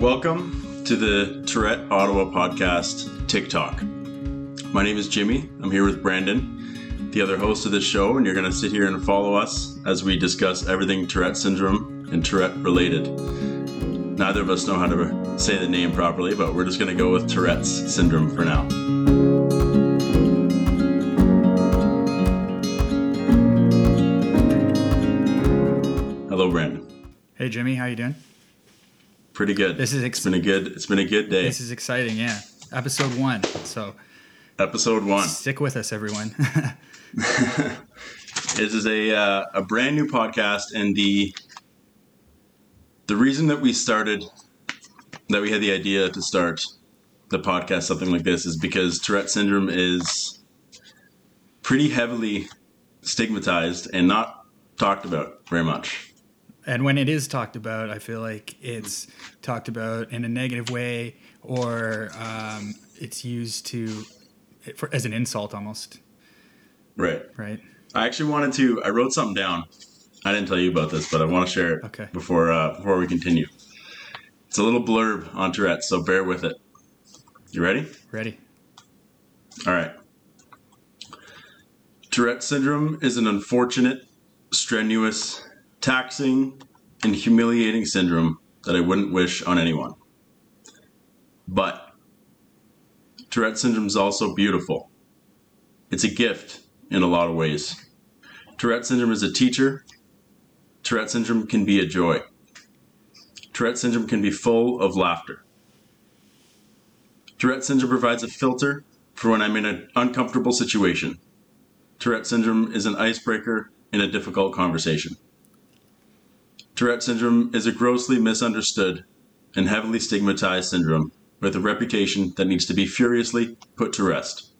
Welcome to the Tourette Ottawa podcast, Tic Talk. My name is Jimmy. I'm here with Brandon, the other host of this show, and you're going to sit here and follow us as we discuss everything Tourette syndrome and Tourette related. Neither of us know how to say the name properly, but we're just going to go with Tourette's syndrome for now. Hello, Brandon. Hey Jimmy, how you doing? Pretty good. This is it's ex- been a good. It's been a good day. This is exciting, yeah. Episode one. So Episode one. stick with us, everyone. This is a uh, a brand new podcast, and the the reason that we started that we had the idea to start the podcast something like this is because Tourette syndrome is pretty heavily stigmatized and not talked about very much. And when it is talked about, I feel like it's talked about in a negative way, or um, it's used to for, as an insult almost, Right. right? I actually wanted to. I wrote something down. I didn't tell you about this, but I want to share it Okay. before uh, before we continue. It's a little blurb on Tourette, so bear with it. You ready? Ready? All right. Tourette syndrome is an unfortunate, strenuous, taxing, and humiliating syndrome that I wouldn't wish on anyone. But Tourette syndrome is also beautiful. It's a gift in a lot of ways. Tourette syndrome is a teacher. Tourette syndrome can be a joy. Tourette syndrome can be full of laughter. Tourette syndrome provides a filter for when I'm in an uncomfortable situation. Tourette syndrome is an icebreaker in a difficult conversation. Tourette syndrome is a grossly misunderstood and heavily stigmatized syndrome with a reputation that needs to be furiously put to rest.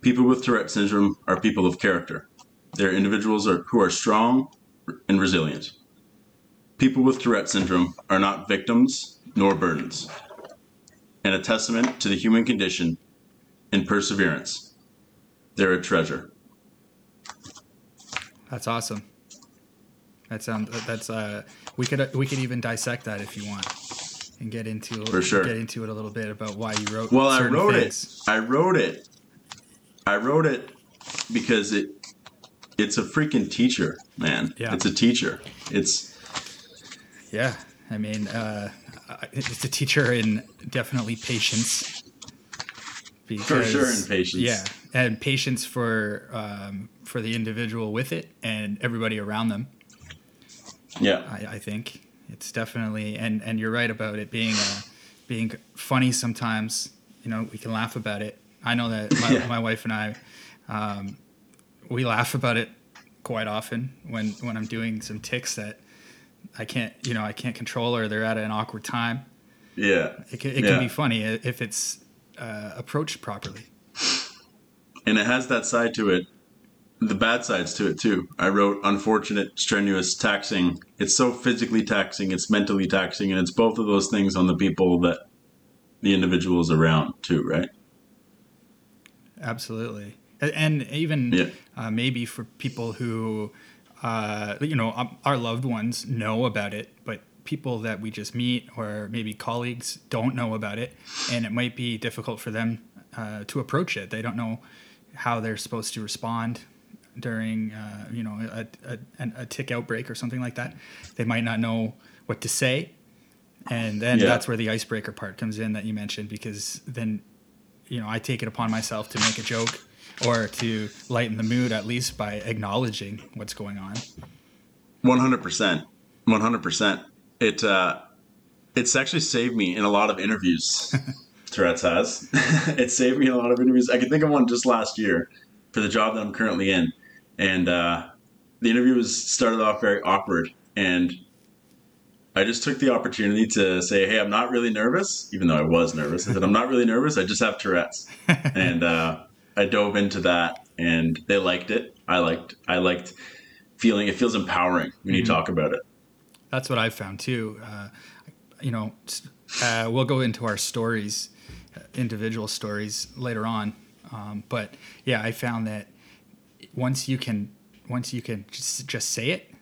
People with Tourette syndrome are people of character. They're individuals are, who are strong and resilient. People with Tourette syndrome are not victims nor burdens and a testament to the human condition and perseverance. They're a treasure. That's awesome. That sounds. That's uh. We could we could even dissect that if you want, and get into For sure. get into it a little bit about why you wrote. Well, I wrote things. it. I wrote it. I wrote it because it it's a freaking teacher, man. Yeah. It's a teacher. It's Yeah, I mean, uh, it's a teacher in definitely patience. For sure in patience. Yeah, and patience for um, for the individual with it and everybody around them. Yeah. I, I think it's definitely and and you're right about it being uh, being funny sometimes. You know, we can laugh about it. I know that my, Yeah. my wife and I, um, we laugh about it quite often when when I'm doing some tics that I can't, you know, I can't control or they're at an awkward time. Yeah. It can, it Yeah. can be funny if it's uh, approached properly. And it has that side to it. The bad sides to it too. I wrote unfortunate, strenuous, taxing. It's so physically taxing, it's mentally taxing, and it's both of those things on the people that the individuals around too, right? Absolutely, and even Yeah. uh, maybe for people who, uh, you know, um, our loved ones know about it, but people that we just meet or maybe colleagues don't know about it, and it might be difficult for them uh, to approach it. They don't know how they're supposed to respond during, uh, you know, a, a, an- a tic outbreak or something like that. They might not know what to say. And then Yeah. that's where the icebreaker part comes in that you mentioned, because then you know, I take it upon myself to make a joke or to lighten the mood at least by acknowledging what's going on. One hundred percent, one hundred percent. It uh, it's actually saved me in a lot of interviews. Tourette's has. it saved me in a lot of interviews. I can think of one just last year for the job that I'm currently in, and uh, the interview was started off very awkward, and I just took the opportunity to say, "Hey, I'm not really nervous," even though I was nervous. I said, "I'm not really nervous. I just have Tourette's," and uh, I dove into that, and they liked it. I liked. I liked feeling. It feels empowering when you talk about it. That's what I've found too. Uh, you know, uh, we'll go into our stories, uh, individual stories later on. Um, but yeah, I found that once you can, once you can just, just say it,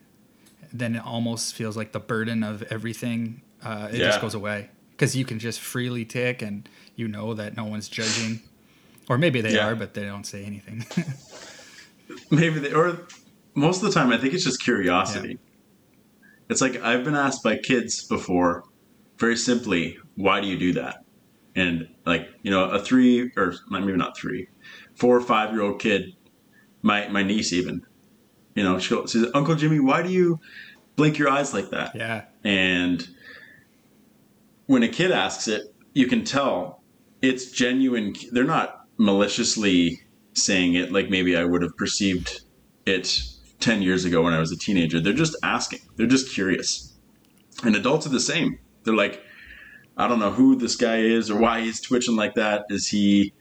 then it almost feels like the burden of everything. Uh, it Yeah. just goes away. because you can just freely tick and you know that no one's judging, or maybe they Yeah. are, but they don't say anything. Maybe they, or most of the time, I think it's just curiosity. It's like I've been asked by kids before, very simply, why do you do that? And like, you know, a three or maybe not three, four or five year old kid, my, my niece even, you know, she'll, she says, Uncle Jimmy, why do you blink your eyes like that? yeah, And when a kid asks it, you can tell it's genuine. They're not maliciously saying it like maybe I would have perceived it 10 years ago when I was a teenager. They're just asking, they're just curious. And adults are the same. They're like, I don't know who this guy is or why he's twitching like that. Is he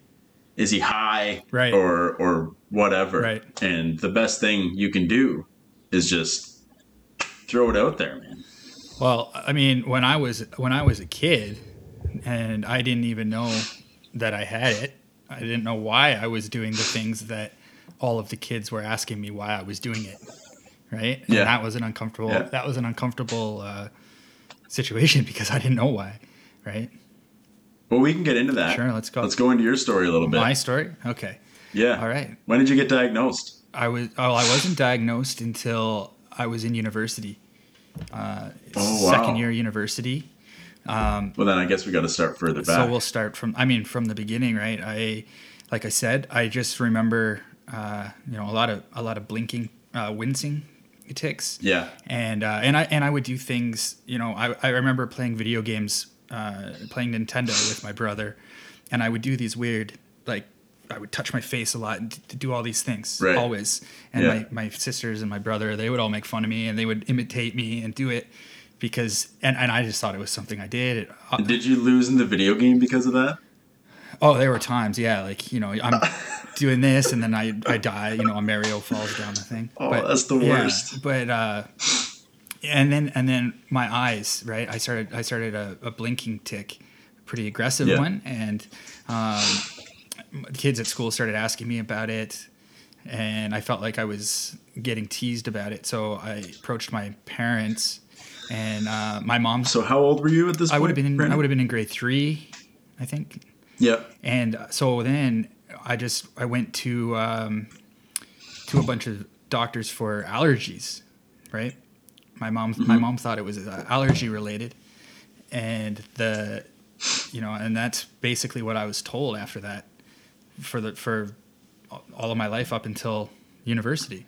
is he high Right. or or whatever? Right. And the best thing you can do is just throw it out there, man. Well, I mean, when I was when I was a kid, and I didn't even know that I had it. I didn't know why I was doing the things that all of the kids were asking me why I was doing it. Right? And Yeah. that was an uncomfortable. Yeah. That was an uncomfortable uh, situation because I didn't know why. Right? Well, we can get into that. Sure, let's go. Let's go into your story a little bit. My story. Okay. yeah. All right. When did you get diagnosed? I was. Oh, I wasn't diagnosed until I was in university. Uh, Oh, wow. Second year university. Well, then I guess we got to start further back. So we'll start from. I mean, from the beginning, right? I, like I said, I just remember, uh, you know, a lot of a lot of blinking, uh, wincing tics. yeah. And uh, and I and I would do things. You know, I I remember playing video games, uh, playing Nintendo with my brother, and I would do these weird like. I would touch my face a lot and t- do all these things Right. always. And Yeah. my, my sisters and my brother, they would all make fun of me and they would imitate me and do it because, and, and I just thought it was something I did. It, uh, Did you lose in the video game because of that? Oh, there were times, yeah, like you know, I'm doing this and then I I die, you know, a Mario falls down the thing. Oh, that's the worst. But uh, and then and then my eyes, right? I started I started a, a blinking tic, pretty aggressive Yeah. one, and um, kids at school started asking me about it, and I felt like I was getting teased about it, so I approached my parents, and uh, my mom. So how old were you at this I would have been in, I would have been in grade three, I think. Yeah. And so then I just I went to um, to a bunch of doctors for allergies, right? My mom my mom thought it was uh, allergy related, and the you know, and that's basically what I was told after that for the for all of my life up until university.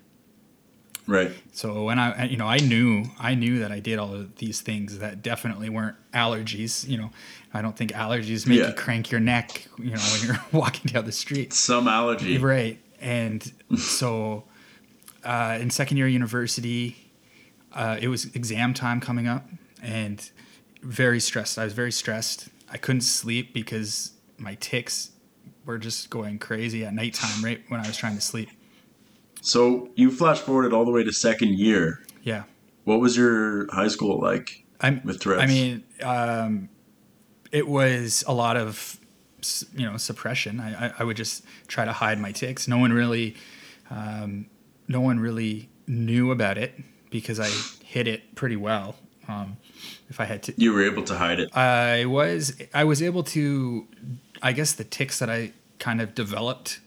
Right. So when I, you know, I knew, I knew that I did all of these things that definitely weren't allergies. You know, I don't think allergies make Yeah. you crank your neck. You know, when you're walking down the street, Some allergy. right? And so, uh, in second year university, uh, it was exam time coming up, and very stressed. I was very stressed. I couldn't sleep because my tics were just going crazy at nighttime, right when I was trying to sleep. So you flash forwarded all the way to second year. Yeah. What was your high school like? I'm, with Tourette's? I mean, um, it was a lot of, you know, suppression. I, I, I would just try to hide my tics. No one really, um, no one really knew about it because I hid it pretty well. Um, if I had to, You were able to hide it. I was I was able to, I guess the tics that I kind of developed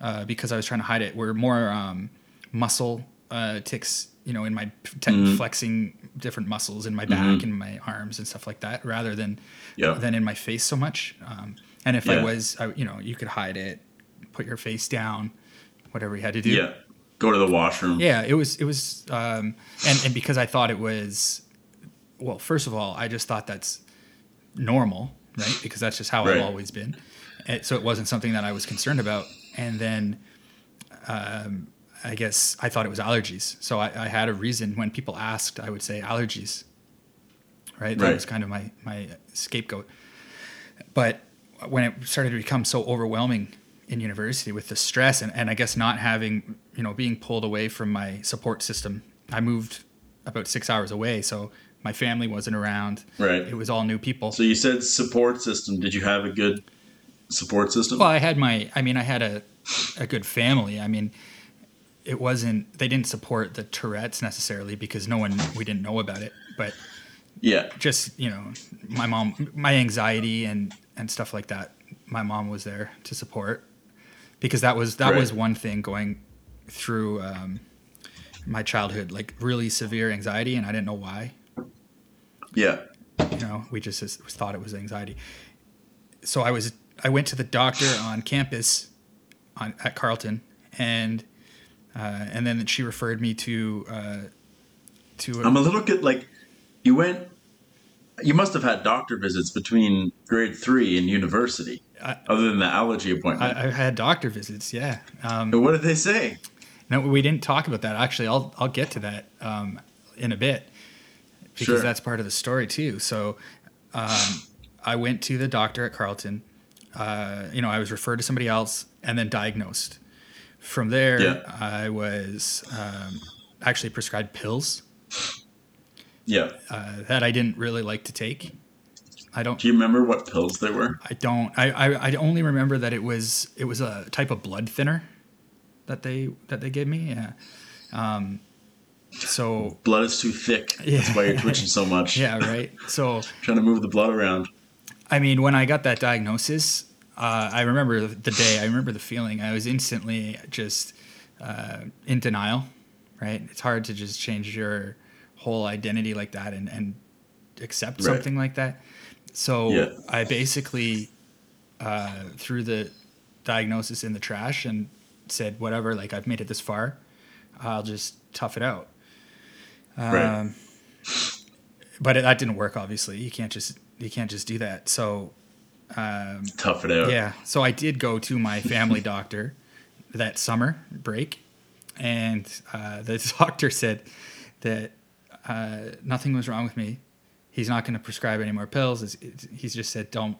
uh, because I was trying to hide it were more um, muscle uh, tics. You know, in my te- flexing different muscles in my back and my arms and stuff like that, rather than Yeah. than in my face so much. Um, and if Yeah. I was, I, you know, you could hide it, put your face down, whatever you had to do. Yeah. Go to the washroom. Yeah, it was it was um and and because I thought it was well, first of all, I just thought that's normal, right? Because that's just how Right. I've always been. And so it wasn't something that I was concerned about. And then um I guess I thought it was allergies. So I, I had a reason when people asked, I would say allergies. Right? That Right. was kind of my my scapegoat. But when it started to become so overwhelming in university with the stress and, and I guess not having, you know, being pulled away from my support system, I moved about six hours away. So my family wasn't around. Right. It was all new people. So you said support system. Did you have a good support system? well, I had my, I mean, I had a, a good family. I mean, it wasn't, they didn't support the Tourette's necessarily because no one, we didn't know about it. But Yeah. just you know my mom my anxiety and and stuff like that my mom was there to support because that was that Right. was one thing going through um, my childhood like really severe anxiety and i didn't know why Yeah. you know we just just thought it was anxiety so i was i went to the doctor on campus on at carleton and uh, and then she referred me to uh, to a, I'm a little bit like you went. You must have had doctor visits between grade three and university, I- other than the allergy appointment. I, I had doctor visits yeah um, what did they say? No, we didn't talk about that. Actually, I'll I'll get to that um, in a bit because Sure. that's part of the story too. So, um, I went to the doctor at Carleton. Uh, you know, I was referred to somebody else and then diagnosed. From there, Yeah. I was um, actually prescribed pills Yeah. uh, that I didn't really like to take. I don't. Do you remember what pills they were? I don't. I, I I only remember that it was it was a type of blood thinner that they that they gave me. Yeah. Um, so Blood is too thick. Yeah. That's why you're twitching so much. yeah, right. So Trying to move the blood around. I mean, when I got that diagnosis, uh, I remember the day. I remember the feeling. I was instantly just uh, in denial. Right. It's hard to just change your whole identity like that and and accept Right. something like that. So Yeah. I basically uh, threw the diagnosis in the trash and said, whatever. Like I've made it this far. I'll just tough it out. Right. Um, but it, that didn't work. Obviously, you can't just you can't just do that. So um, Tough it out. yeah, so I did go to my family doctor that summer break, and uh, the doctor said that uh, nothing was wrong with me. He's not going to prescribe any more pills. It's, it's, he's just said, "Don't."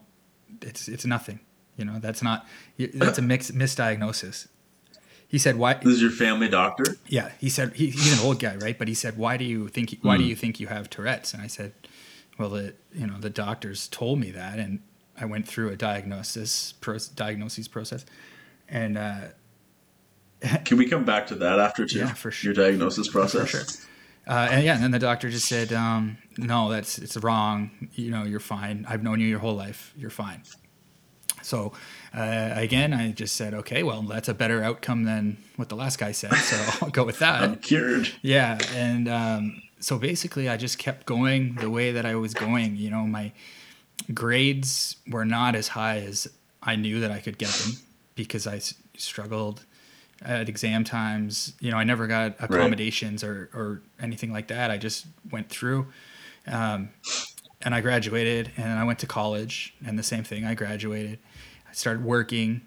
It's it's nothing. You know, that's not. That's a mix, misdiagnosis. He said, "Why?" This is your family doctor? Yeah, he said he, he's an old guy, right? But he said, "Why do you think why Hmm. do you think you have Tourette's?" And I said, "Well, the you know the doctors told me that, and I went through a diagnosis pro, diagnosis process, and uh, Can we come back to that after too? Yeah, for sure. Your diagnosis process. sure. Uh, and yeah, and then the doctor just said, um, "No, that's it's wrong. You know, you're fine. I've known you your whole life. You're fine." So uh, again, I just said, "Okay, well, that's a better outcome than what the last guy said, so I'll go with that." I'm cured. Yeah, and um, so basically, I just kept going the way that I was going. You know, my grades were not as high as I knew that I could get them because I s- struggled at exam times. You know, I never got accommodations or, or anything like that. I just went through. Um, and I graduated and I went to college and the same thing. I graduated. I started working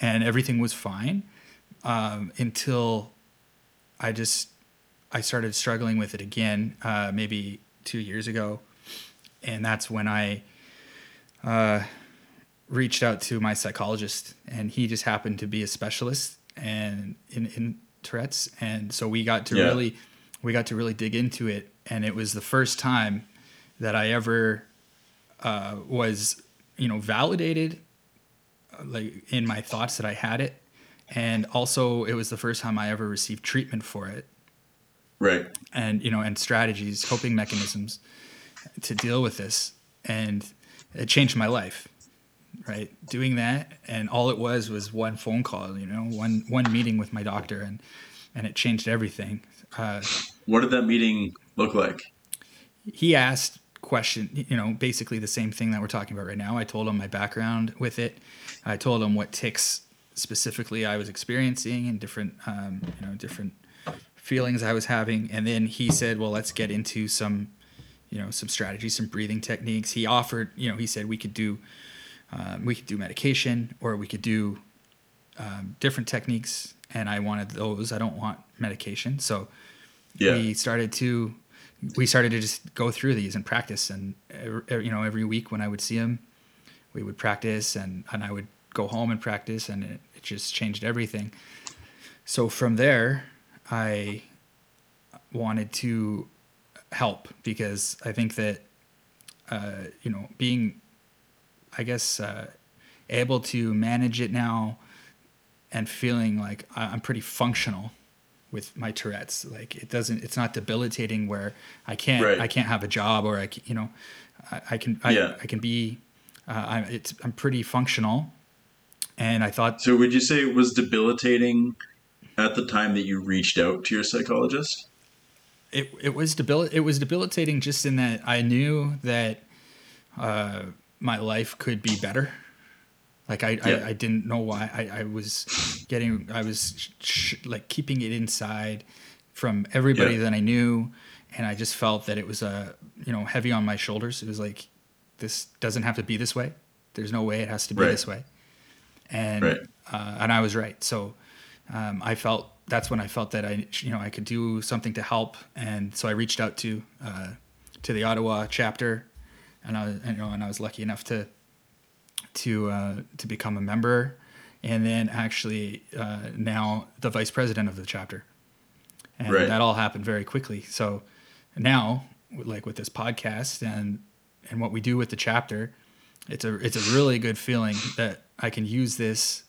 and everything was fine um, until I just I started struggling with it again, uh, maybe two years ago, and that's when I uh, reached out to my psychologist, and he just happened to be a specialist and in, in Tourette's, and so we got to Yeah. really we got to really dig into it, and it was the first time that I ever uh, was you know validated uh, like in my thoughts that I had it, and also it was the first time I ever received treatment for it. Right. and you know and strategies coping mechanisms to deal with this. And it changed my life right? Doing that and all it was was one phone call you know one one meeting with my doctor and and it changed everything. Uh, What did that meeting look like? he asked question you know basically the same thing that we're talking about right now. I told him my background with it. I told him what tics specifically i was experiencing and different um, you know different feelings i was having. And then he said well let's get into some you know some strategies some breathing techniques. He offered you know he said we could do um, we could do medication or we could do um, different techniques. And i wanted those. I don't want medication. So Yeah. we started to we started to just go through these and practice. And you know every week when i would see him we would practice and, and i would go home and practice and it, it just changed everything. So from there i wanted to help because i think that uh, you know being i guess uh, able to manage it now and feeling like i'm pretty functional with my Tourette's. Like it doesn't, it's not debilitating where I can't, Right. I can't have a job or I, can, you know, I, I can, I, Yeah. I can be, uh, I, it's, I'm pretty functional. And I thought, So would you say it was debilitating at the time that you reached out to your psychologist? it, it was debil- it was debilitating just in that I knew that uh, my life could be better. Like I, Yeah. I, I didn't know why I, I was getting I was sh- like keeping it inside from everybody Yeah. that I knew, and I just felt that it was uh, you know heavy on my shoulders. It was like this doesn't have to be this way. There's no way it has to be Right. this way, and Right. uh, and I was right. So um, I felt that's when I felt that I you know I could do something to help, and so I reached out to uh, to the Ottawa chapter, and I was you know and I was lucky enough to to uh, to become a member, and then actually uh, now the vice president of the chapter, and Right. that all happened very quickly. So now, like with this podcast and and what we do with the chapter, it's a it's a really good feeling that I can use this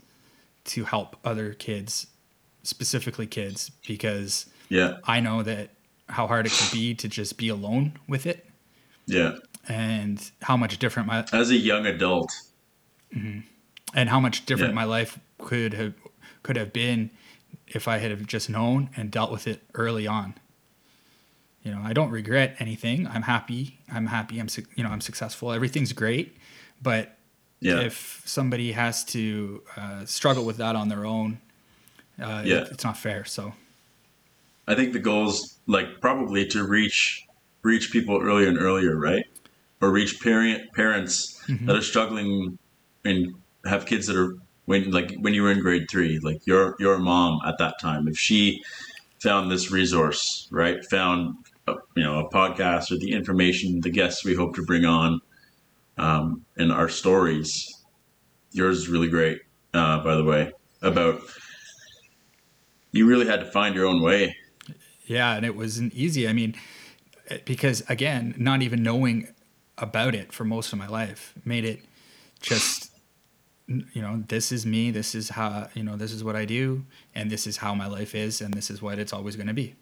to help other kids, specifically kids, because Yeah. I know that how hard it can be to just be alone with it Yeah. And how much different my As a young adult. and how much different Yeah. my life could have could have been if I had just known and dealt with it early on. You know, I don't regret anything. I'm happy. I'm happy. I'm you know I'm successful. Everything's great, but Yeah. if somebody has to uh, struggle with that on their own, uh, Yeah. it- it's not fair. So I think the goal is like probably to reach reach people earlier and earlier, right? Or reach parent parents that are struggling and have kids that are when like when you were in grade three, like your your mom at that time, if she found this resource, right? Found a, you know a podcast or the information, the guests we hope to bring on, um, and our stories. Yours is really great, uh, by the way. About you really had to find your own way Yeah, and it wasn't easy. I mean, because again, not even knowing about it for most of my life made it just you know, this is me, this is how, you know, this is what I do and this is how my life is and this is what it's always going to be.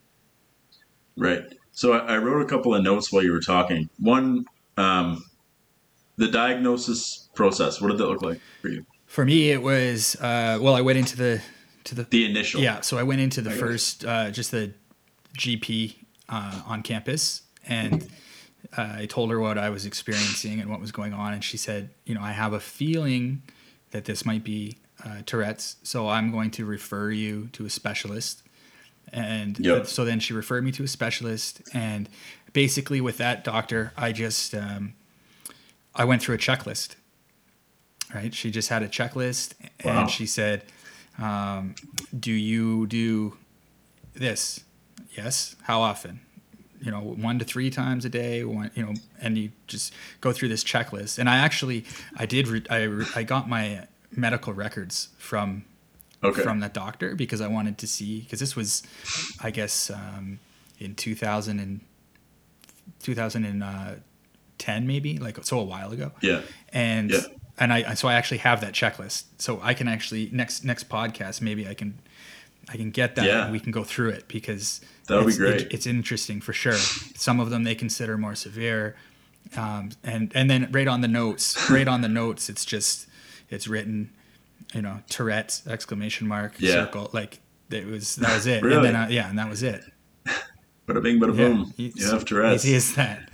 Right. So I, wrote a couple of notes while you were talking. One, um, the diagnosis process. What did that look like for you? For me it was uh well, I went into the to the The initial. Yeah, so I went into the I first, uh, just the GP uh, on campus, and uh, I told her what I was experiencing and what was going on, and she said, you know, I have a feeling that this might be uh, Tourette's, so I'm going to refer you to a specialist. And Yep. so then she referred me to a specialist, and basically with that doctor, I just um, I went through a checklist. Right, she just had a checklist, Wow. and she said, um, "Do you do this? Yes. How often? You know, one to three times a day. One, you know, and you just go through this checklist. And I actually, I did, re- I, re- I got my medical records from Okay. from that doctor because I wanted to see because this was, I guess, um, in 2000 and 2010 maybe like so a while ago yeah. and Yeah. and I so I actually have that checklist. So I can actually next next podcast maybe I can I can get that Yeah. and we can go through it because That would be great. it- it's interesting for sure. Some of them they consider more severe, um, and and then right on the notes, right on the notes, it's just it's written, you know, Tourette's exclamation mark Yeah. circle like it was that was it. Really? And then I, yeah, and that was it. Bada bing, bada Yeah, boom. You have Tourette's. Easy as that.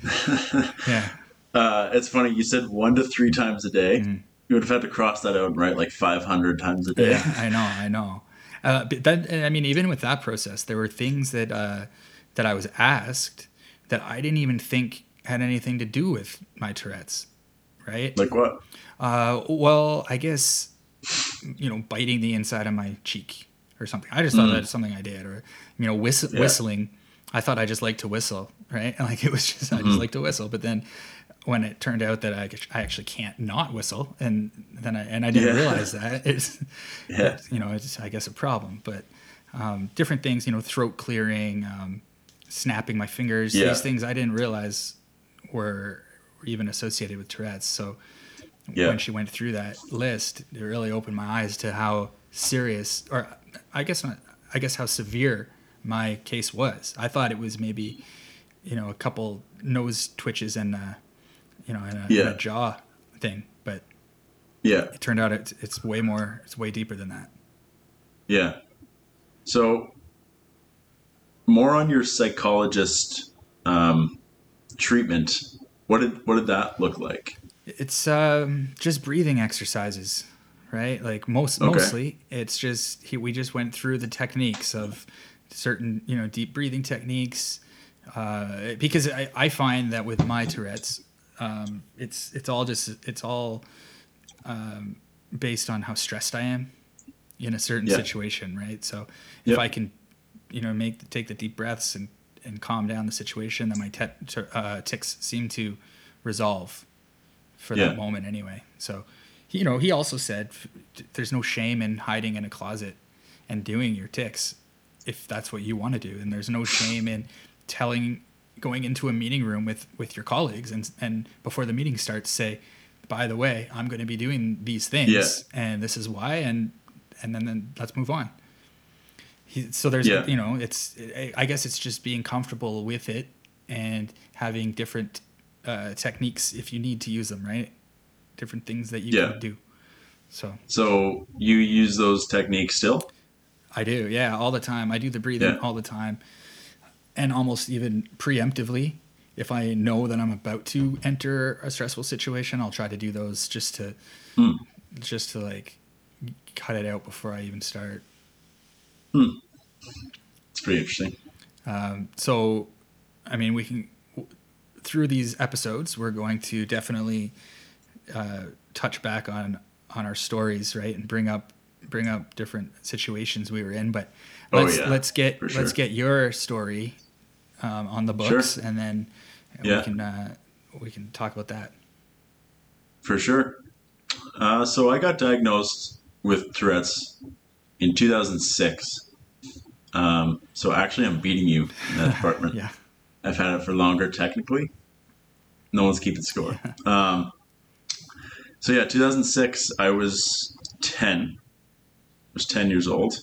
yeah. Uh, it's funny. You said one to three times a day. Mm-hmm. You would have had to cross that out and write like 500 times a day. Yeah, I know, I know. Uh, but that, I mean, even with that process, there were things that uh, that I was asked that I didn't even think had anything to do with my Tourette's, right? Like what? Uh, well, I guess you know, biting the inside of my cheek or something. I just thought that's something I did, or you know, whist- Mm. Yeah. whistling. I thought I just liked to whistle, right? Like it was just I just like to whistle. But then when it turned out that I, I actually can't not whistle, and then I and I didn't Yeah. realize that it's Yeah. you know it's I guess a problem. But um, different things, you know, throat clearing, um, snapping my fingers, Yeah. these things I didn't realize were, were even associated with Tourette's. So Yeah. when she went through that list, it really opened my eyes to how serious, or I guess not, I guess how severe my case was. I thought it was maybe, you know, a couple nose twitches and, uh, you know, and a, Yeah. and a jaw thing, but Yeah. it turned out it's, it's way more, it's way deeper than that. Yeah. So, more on your psychologist um, treatment. What did what did that look like? It's um, just breathing exercises, right? Like most Okay. mostly, it's just he, we just went through the techniques of certain you know deep breathing techniques uh, because I, I find that with my Tourette's, um, it's it's all just it's all um, based on how stressed I am in a certain Yeah. situation, right? So Yep. if I can, you know, make take the deep breaths and and calm down the situation, then my te- t- uh, tics seem to resolve for Yeah. that moment anyway. So, you know, he also said f- there's no shame in hiding in a closet and doing your tics if that's what you want to do, and there's no shame in telling going into a meeting room with with your colleagues and and before the meeting starts say by the way i'm going to be doing these things Yeah. and this is why and and then, then let's move on he, so there's Yeah. you know it's I- guess it's just being comfortable with it and having different uh, techniques if you need to use them right different things that you Yeah. can do so So you use those techniques still? I do, yeah, all the time. I do the breathing all the time, and almost even preemptively. If I know that I'm about to enter a stressful situation, I'll try to do those just to, Hmm. just to like cut it out before I even start. It's pretty interesting. Um, so, I mean, we can through these episodes, we're going to definitely uh, touch back on on our stories, right, and bring up bring up different situations we were in. But Oh, let's yeah, let's get for let's get your story um, on the books, and then Yeah. we can uh, we can talk about that. For sure. Uh, so I got diagnosed with Tourette's in 2006. Um, so actually, I'm beating you in that department. Yeah, I've had it for longer, technically. No one's keeping score. Um, so yeah, 2006. I was 10. I was 10 years old.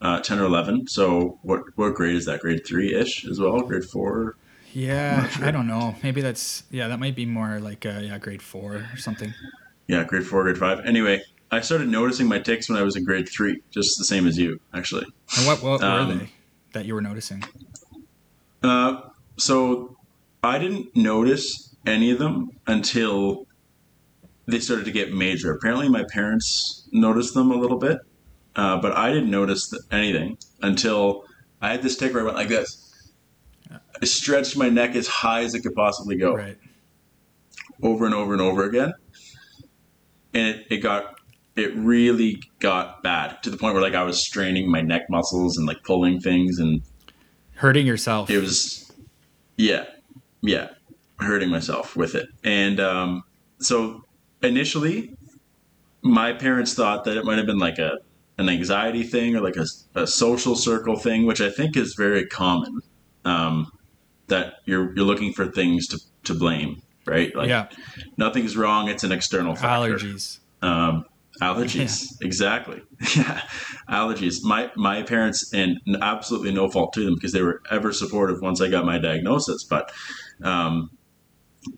Uh, 10 or 11. So what what grade is that? Grade three ish as well. Grade four. yeah. sure. I don't know. Maybe that's yeah. That might be more like uh, yeah, grade four or something. Yeah, grade four, grade five. Anyway, I started noticing my tics when I was in grade three, just the same as you, actually. And what what Um, were they that you were noticing? Uh, so I didn't notice any of them until they started to get major. Apparently, my parents noticed them a little bit, uh, but I didn't notice th- anything until I had this tic where I went like this. I stretched my neck as high as it could possibly go. Right. over and over and over again. And it, it got it really got bad to the point where like I was straining my neck muscles and like pulling things and Hurting yourself. it was yeah. Yeah. Hurting myself with it. And um so initially my parents thought that it might have been like a an anxiety thing or like a, a social circle thing, which I think is very common. Um, that you're you're looking for things to, to blame, right? Like yeah. nothing's wrong. It's an external factor. Allergies. Um, allergies, exactly. Yeah, allergies. My my parents, and absolutely no fault to them because they were ever supportive once I got my diagnosis, but um,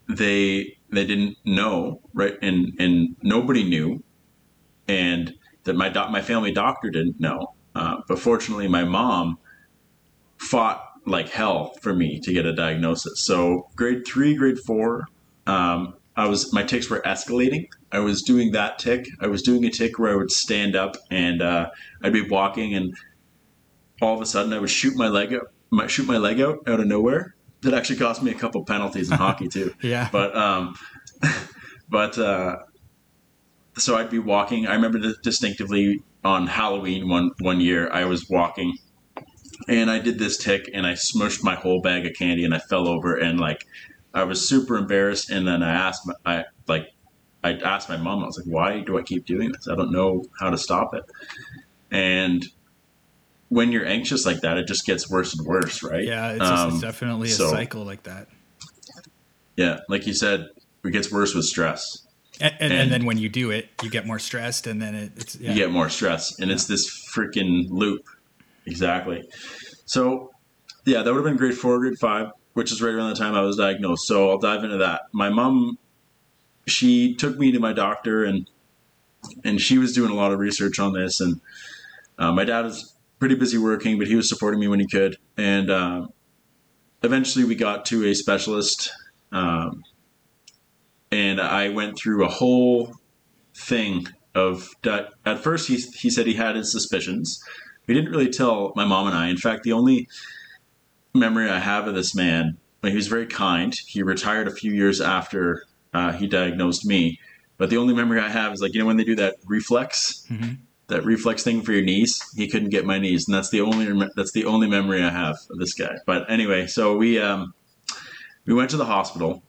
they they didn't know, right? And and nobody knew, and that my doc, my family doctor didn't know. Uh, but fortunately, my mom fought like hell for me to get a diagnosis. So grade three, grade four, um, I was my tics were escalating. I was doing that tic. I was doing a tic where I would stand up and uh, I'd be walking, and all of a sudden I would shoot my leg out, my, shoot my leg out out of nowhere. That actually cost me a couple penalties in hockey too. Yeah. But um, but uh, so I'd be walking. I remember this distinctively on Halloween one one year. I was walking, and I did this tic, and I smushed my whole bag of candy, and I fell over, and like I was super embarrassed. And then I asked, my, I like I asked my mom. I was like, "Why do I keep doing this? I don't know how to stop it." And when you're anxious like that, it just gets worse and worse, right? Yeah, it's, just, it's Um, definitely a so- cycle like that. yeah. Like you said, it gets worse with stress. And, and, and- then when you do it, you get more stressed, and then it, it's yeah. you get more stress and it's this freaking loop exactly So, yeah, that would have been grade four, grade five, which is right around the time I was diagnosed. So I'll dive into that. My mom, she took me to my doctor, and and she was doing a lot of research on this. And uh, my dad was pretty busy working, but he was supporting me when he could. And uh, eventually, we got to a specialist. Um, and I went through a whole thing of at first he, he said he had his suspicions. He didn't really tell my mom and i. In fact the only memory i have of this man he was very kind. He retired a few years after uh, he diagnosed me. But the only memory i have is like you know when they do that reflex mm-hmm. that reflex thing for your knees? He couldn't get my knees and that's the only that's the only memory i have of this guy. But anyway so we um, we went to the hospital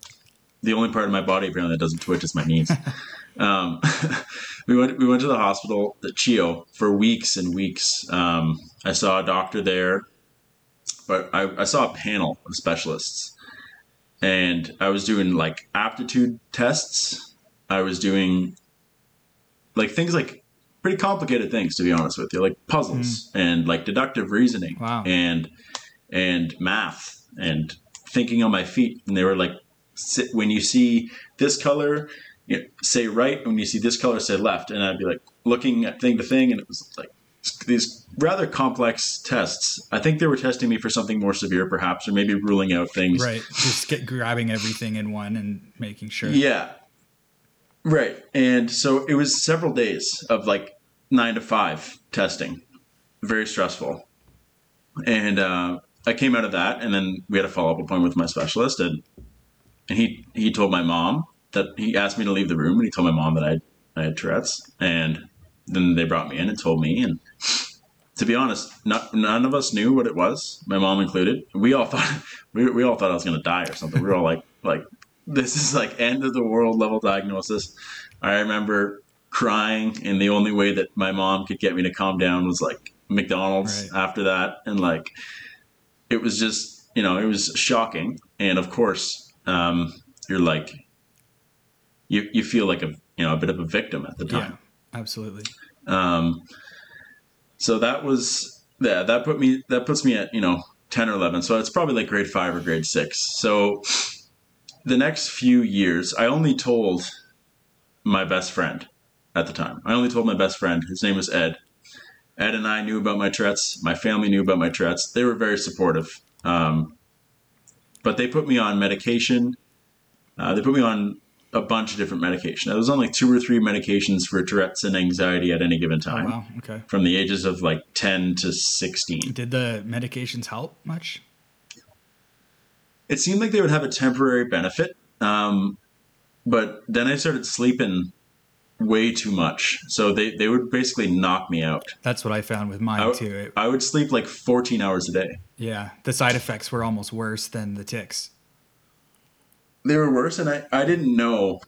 the only part of my body apparently that doesn't twitch is my knees. um, we went we went to the hospital, the CHEO, for weeks and weeks. Um, I saw a doctor there, but I, I saw a panel of specialists, and I was doing like aptitude tests. I was doing like things like pretty complicated things to be honest with you, like puzzles mm. and like deductive reasoning wow. and and math and thinking on my feet. And they were like when you see this color, you know, say right. When you see this color, say left. And I'd be like looking at thing to thing, and it was like these rather complex tests. I think they were testing me for something more severe, perhaps, or maybe ruling out things. Right. Just get grabbing everything in one and making sure. Yeah. Right. And so it was several days of like nine to five testing, very stressful. And uh, I came out of that, and then we had a follow up appointment with my specialist, and and he he told my mom that he asked me to leave the room, and he told my mom that I I had Tourette's, and then they brought me in and told me, and to be honest, not, none of us knew what it was, my mom included. We all thought we, we all thought I was going to die or something. We were all like like this is like end of the world level diagnosis. I remember crying, and the only way that my mom could get me to calm down was like McDonald's right. after that, and like it was just you know it was shocking, and of course um, you're like you you feel like a you know a bit of a victim at the time. Yeah, absolutely. Um, so that was yeah that put me that puts me at you know ten or eleven. So it's probably like grade five or grade six. So the next few years, I only told my best friend at the time. I only told my best friend. His name was Ed. Ed and I knew about my Tourette's. My family knew about my Tourette's. They were very supportive. Um, but they put me on medication. Uh, they put me on a bunch of different medication. There was only two or three medications for Tourette's and anxiety at any given time. Oh, wow. Okay. From the ages of like 10 to 16. Did the medications help much? It seemed like they would have a temporary benefit. Um, but then I started sleeping way too much. So they, they would basically knock me out. That's what I found with mine I, too. It, I would sleep like 14 hours a day. Yeah. The side effects were almost worse than the tics. They were worse, and I, I didn't know.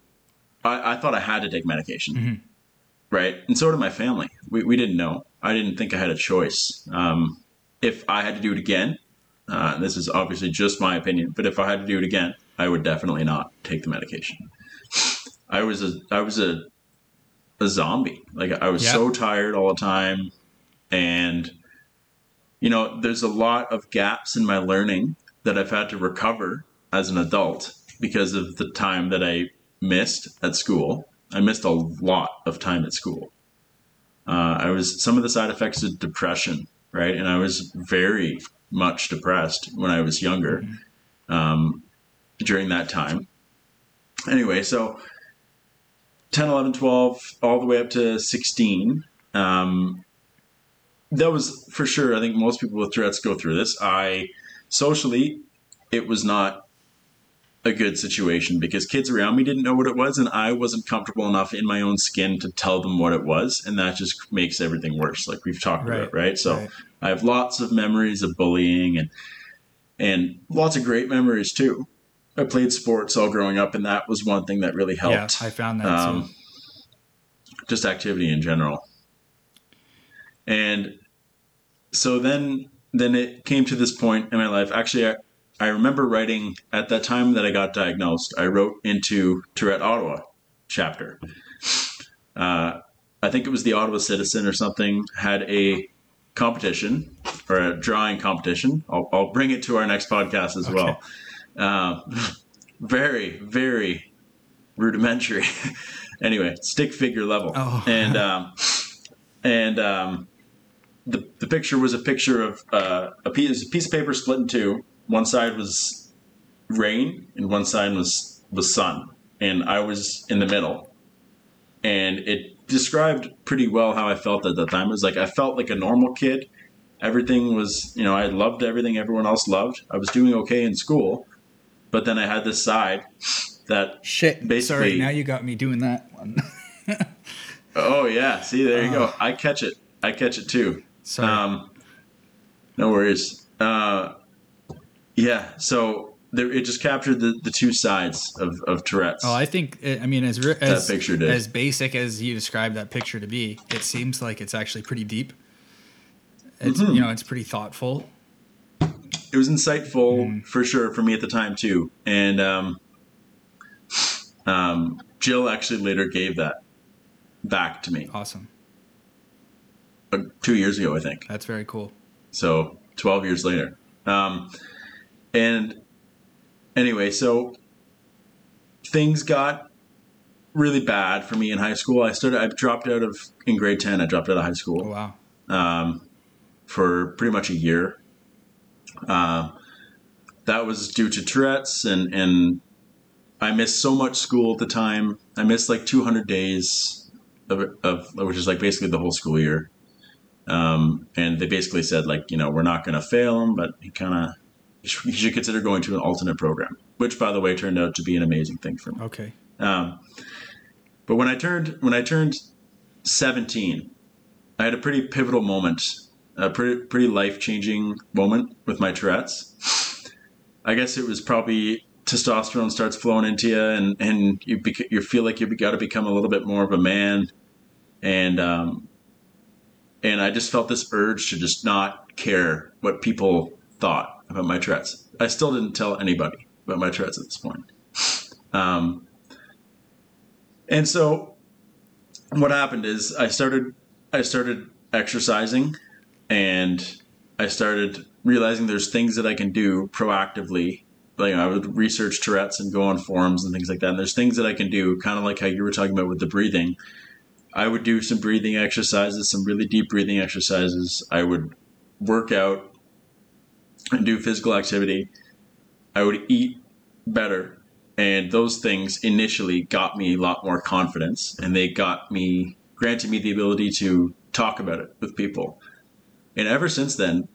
I, I thought I had to take medication. Mm-hmm. Right. And so did my family. We, we didn't know. I didn't think I had a choice. Um, if I had to do it again, uh, this is obviously just my opinion, but if I had to do it again, I would definitely not take the medication. I was a I was a a zombie. Like I was yep. so tired all the time, and you know, there's a lot of gaps in my learning that I've had to recover as an adult because of the time that I missed at school. I missed a lot of time at school. Uh, I was some of the side effects of depression, right? And I was very much depressed when I was younger mm-hmm. um, during that time. Anyway, so 10, 11, 12, all the way up to 16. Um, that was for sure. I think most people with Tourette's go through this. I socially, it was not a good situation because kids around me didn't know what it was, and I wasn't comfortable enough in my own skin to tell them what it was, and that just makes everything worse. Like we've talked right. about, right? So right. I have lots of memories of bullying and and lots of great memories too. I played sports all growing up, and that was one thing that really helped. Yeah, I found that um, too. Just activity in general. And so then, then it came to this point in my life. Actually, I, I remember writing at that time that I got diagnosed. I wrote into Tourette Ottawa chapter. Uh, I think it was the Ottawa Citizen or something had a competition or a drawing competition. I'll, I'll bring it to our next podcast as well. Uh, very, very rudimentary. anyway, stick figure level. Oh. And um, and um, the the picture was a picture of uh, a piece a piece of paper split in two. One side was rain, and one side was was sun, and I was in the middle. And it described pretty well how I felt at that time. It was like I felt like a normal kid. Everything was, you know, I loved everything everyone else loved. I was doing okay in school, but then I had this side that Shit. Basically- Sorry, now you got me doing that one. Oh yeah, see there you go. I catch it. I catch it too. Sorry. Um, no worries. Uh, yeah, so there, it just captured the, the two sides of, of Tourette's. Oh, I think I mean as as as basic as you described that picture to be, it seems like it's actually pretty deep. It's Mm-hmm. you know it's pretty thoughtful. It was insightful Mm-hmm. for sure for me at the time too. And um, um, Jill actually later gave that back to me Awesome. uh, two years ago, I think. That's very cool. So 12 years later. Um, and anyway, so things got really bad for me in high school. I started, I dropped out of, in grade 10, I dropped out of high Oh, school wow. um, for pretty much a year. Uh, that was due to Tourette's, and, and I missed so much school at the time. I missed like 200 days of, of which is like basically the whole school year. Um, and they basically said like, you know, we're not going to fail him, but he kind of you should consider going to an alternate program, which by the way turned out to be an amazing thing for me. Okay. Um, but when I turned when I turned seventeen, I had a pretty pivotal moment, a pretty pretty life changing moment with my Tourette's. I guess it was probably testosterone starts flowing into you, and and you bec- you feel like you've got to become a little bit more of a man, and um, and I just felt this urge to just not care what people thought about my Tourette's. I still didn't tell anybody about my Tourette's at this point. Um, and so what happened is I started I started exercising and I started realizing there's things that I can do proactively. Like I would research Tourette's and go on forums and things like that. And there's things that I can do, kind of like how you were talking about with the breathing. I would do some breathing exercises, some really deep breathing exercises. I would work out and do physical activity. I would eat better. And those things initially got me a lot more confidence and they got me, granted me the ability to talk about it with people. And ever since then,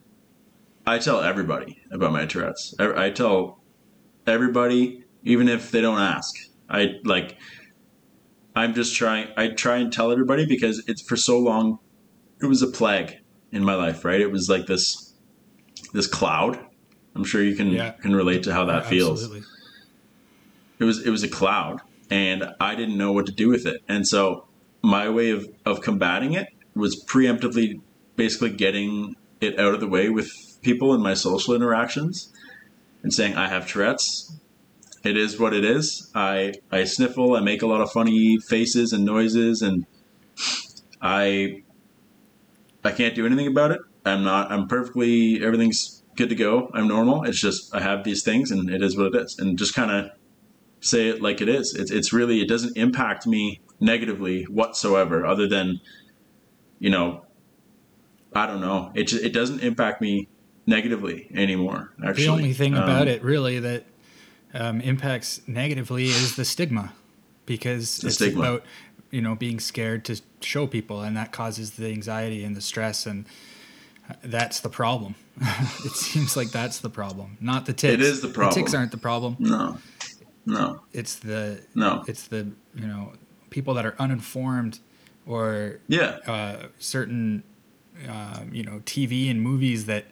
I tell everybody about my Tourette's. I, I tell everybody, even if they don't ask. I like, I'm just trying, I try and tell everybody because it's for so long, it was a plague in my life, right? It was like this, this cloud. I'm sure you can, Yeah. can relate to how that feels Absolutely. it was it was a cloud and i didn't know what to do with it and so my way of of combating it was preemptively basically getting it out of the way with people in my social interactions and saying i have tourette's. It is what it is. I i sniffle i make a lot of funny faces and noises and i i can't do anything about it. I'm not i'm perfectly everything's good to go. I'm normal. It's just i have these things and it is what it is. And just kind of say it like it is. It's it's really it doesn't impact me negatively whatsoever, other than, you know, I don't know. It just, it doesn't impact me negatively anymore. Actually, The only thing Um, about it really that um, impacts negatively is the stigma, because The it's stigma. about you know being scared to show people, and that causes the anxiety and the stress, and uh, that's the problem. it seems like that's the problem, not the tics. It is the The tics aren't the problem. No, no, It's the no. it's the you know people that are uninformed or Yeah, uh, certain uh, you know TV and movies that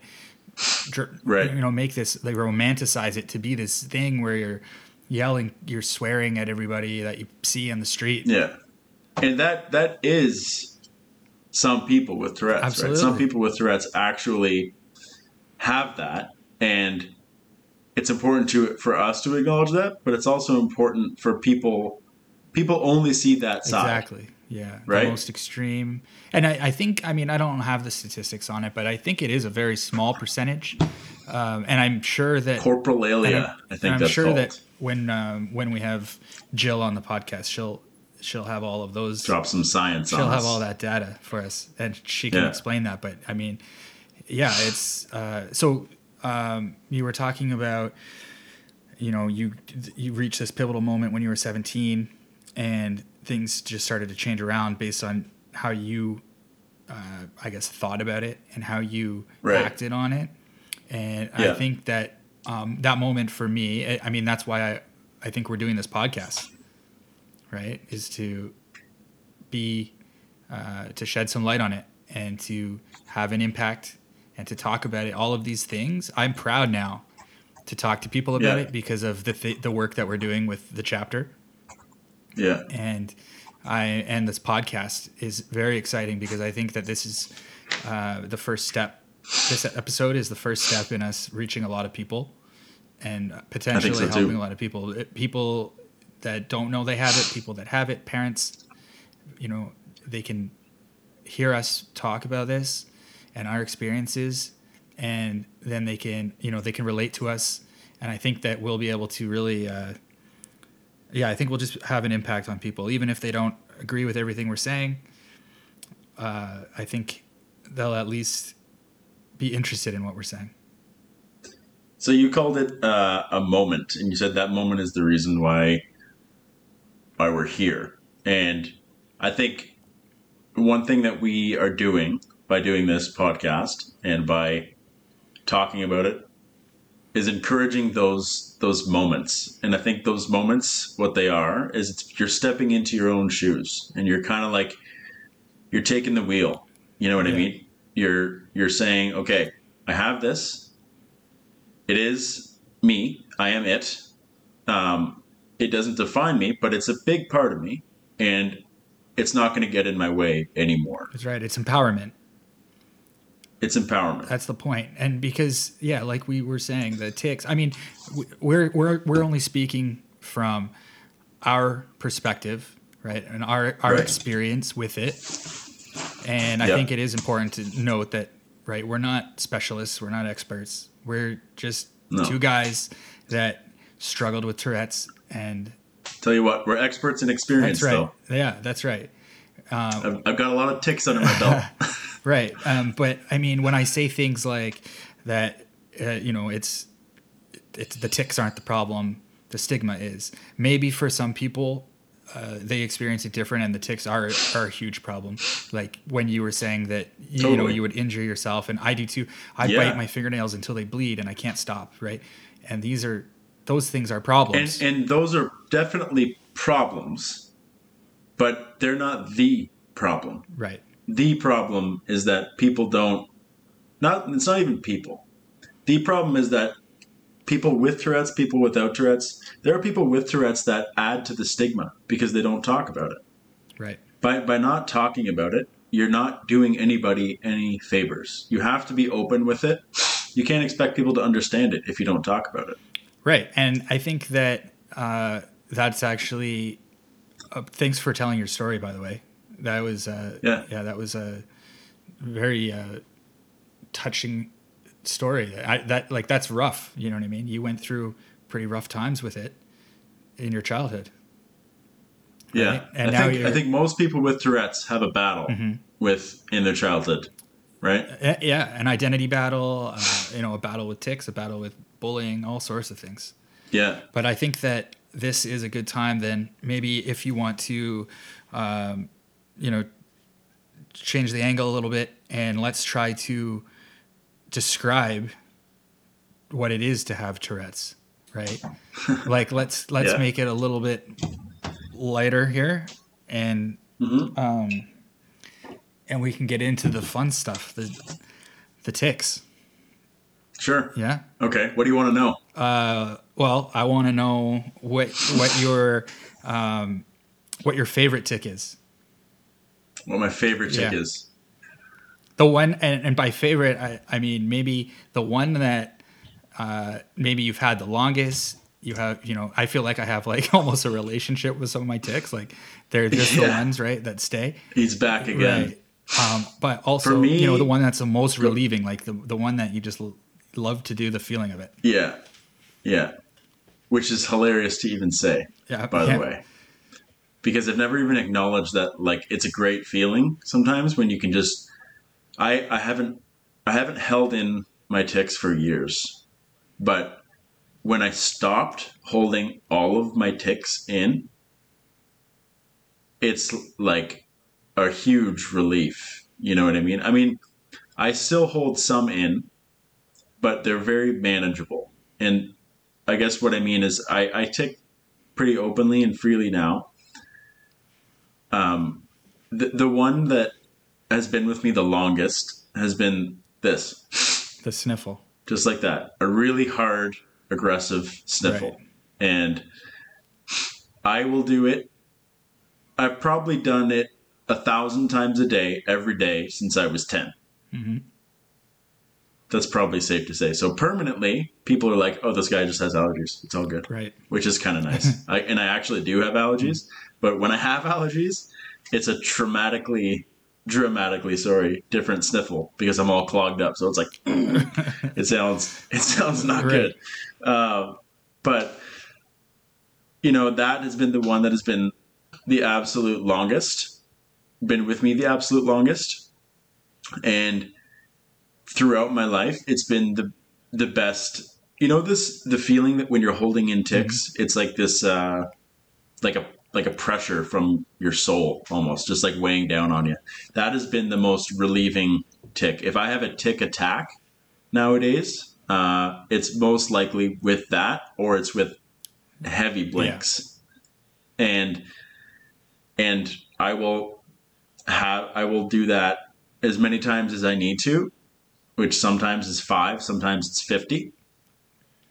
Right. you know make this they romanticize it to be this thing where you're yelling you're swearing at everybody that you see on the street yeah, and that that is some people with Tourette's. Right? Some people with Tourette's actually have that, and it's important to for us to acknowledge that. But it's also important for people. People only see that side. exactly Yeah, Right? the most extreme. And I, I think, I mean, I don't have the statistics on it, but I think it is a very small percentage. Um, and I'm sure that coprolalia, I'm- think I'm sure called. that when um, when we have Jill on the podcast, she'll she'll have all of those. Drop some science she'll have us. all that data for us, and she can Yeah. explain that. But I mean, yeah, it's uh, so. Um, you were talking about, you know, you you reached this pivotal moment when you were 17, and things just started to change around based on how you, uh, I guess, thought about it and how you Right. acted on it. And I think that um, that moment for me, I, I mean, that's why I, I think we're doing this podcast, right? Is to be uh, to shed some light on it and to have an impact and to talk about it. All of these things, I'm proud now to talk to people about Yeah. it because of the th- the work that we're doing with the chapter Yeah. and I and this podcast is very exciting because I think that this is uh, the first step. This episode is the first step in us reaching a lot of people and potentially so, too. helping a lot of people. It- People that don't know they have it, people that have it, parents. You know, they can hear us talk about this and our experiences, and then they can, you know, they can relate to us. And I think that we'll be able to really. Uh, yeah, I think we'll just have an impact on people, even if they don't agree with everything we're saying. Uh, I think they'll at least be interested in what we're saying. So you called it uh, a moment, and you said that moment is the reason why why we're here. And I think one thing that we are doing by doing this podcast and by talking about it is encouraging those those moments. And I think those moments, what they are, is it's, you're stepping into your own shoes, and you're kind of like you're taking the wheel. You know what I mean? You're you're saying, okay, I have this it is me. I am it. Um, it doesn't define me, but it's a big part of me, and it's not going to get in my way anymore. That's right. It's empowerment. It's empowerment. That's the point. And because, yeah, like we were saying, the tics. I mean, we're we're we're only speaking from our perspective, right, and our our Right. experience with it. And I Yep. think it is important to note that, right, we're not specialists, we're not experts. We're just No. two guys that struggled with Tourette's, and Tell you what, we're experts in experience, that's right. though. Yeah, that's right. Um, I've, I've got a lot of tics under my belt. Right. Um, but I mean, when I say things like that, uh, you know, it's it's the tics aren't the problem. The stigma is. Maybe for some people, uh, they experience it different, and the tics are are a huge problem. Like when you were saying that you know you would injure yourself, and I do too. I Yeah. bite my fingernails until they bleed, and I can't stop. Right. And these are those things are problems. and and those are definitely problems, but they're not the problem. right. The problem is that people don't not it's not even people the problem is that people with tourette's people without tourette's there are people with tourette's that add to the stigma because they don't talk about it Right. by by not talking about it you're not doing anybody any favors you have to be open with it you can't expect people to understand it if you don't talk about it Right. And I think that uh, that's actually. Uh, thanks for telling your story, by the way. That was uh, Yeah. yeah, that was a very uh, touching story. I, that like that's rough. You know what I mean? You went through pretty rough times with it in your childhood. yeah And I, now think, I think most people with tourette's have a battle with in their childhood right Uh, Yeah, an identity battle. Uh, you know, a battle with tics, a battle with bullying, all sorts of things. yeah But I think that this is a good time. Then maybe if you want to, um, you know, change the angle a little bit, and let's try to describe what it is to have Tourette's, right? like let's let's Yeah. make it a little bit lighter here, and Mhm. um, and we can get into the fun stuff, the the tics. sure Yeah. okay what do you want to know Uh, well, I want to know what what your um, what your favorite tic is. What my favorite tic Yeah. is The one, and, and by favorite, I, I mean maybe the one that uh, maybe you've had the longest, you have you know I feel like I have like almost a relationship with some of my tics. Like they're just the ones right that stay. He's back again. Right. Um, but also, For me- you know, the one that's the most relieving, like the the one that you just l- love to do the feeling of it. Yeah. Yeah. Which is hilarious to even say, Yeah. by yeah. the way. Because I've never even acknowledged that like it's a great feeling sometimes when you can just I I haven't I haven't held in my tics for years. But when I stopped holding all of my tics in, it's like a huge relief. You know what I mean? I mean, I still hold some in, but they're very manageable. And I guess what I mean is I, I tic pretty openly and freely now. Um, the, the one that has been with me the longest has been this, The sniffle. just like that. A really hard, aggressive sniffle. Right. And I will do it. I've probably done it a thousand times a day, every day since I was 10. Mhm. That's probably safe to say. So permanently, people are like, "Oh, this guy just has allergies. It's all good," Right. which is kind of nice. I, and I actually do have allergies, but when I have allergies, it's a traumatically, dramatically, sorry, different sniffle because I'm all clogged up. So it's like, it sounds, it sounds not Right. good. Um, but you know, that has been the one that has been the absolute longest, been with me the absolute longest, and throughout my life, it's been the the best. You know this the feeling that when you're holding in tics, it's like this, uh, like a like a pressure from your soul, almost just like weighing down on you. That has been the most relieving tic. If I have a tic attack nowadays, uh, it's most likely with that, or it's with heavy blinks, and and I will have I will do that as many times as I need to, which sometimes is five, sometimes it's fifty,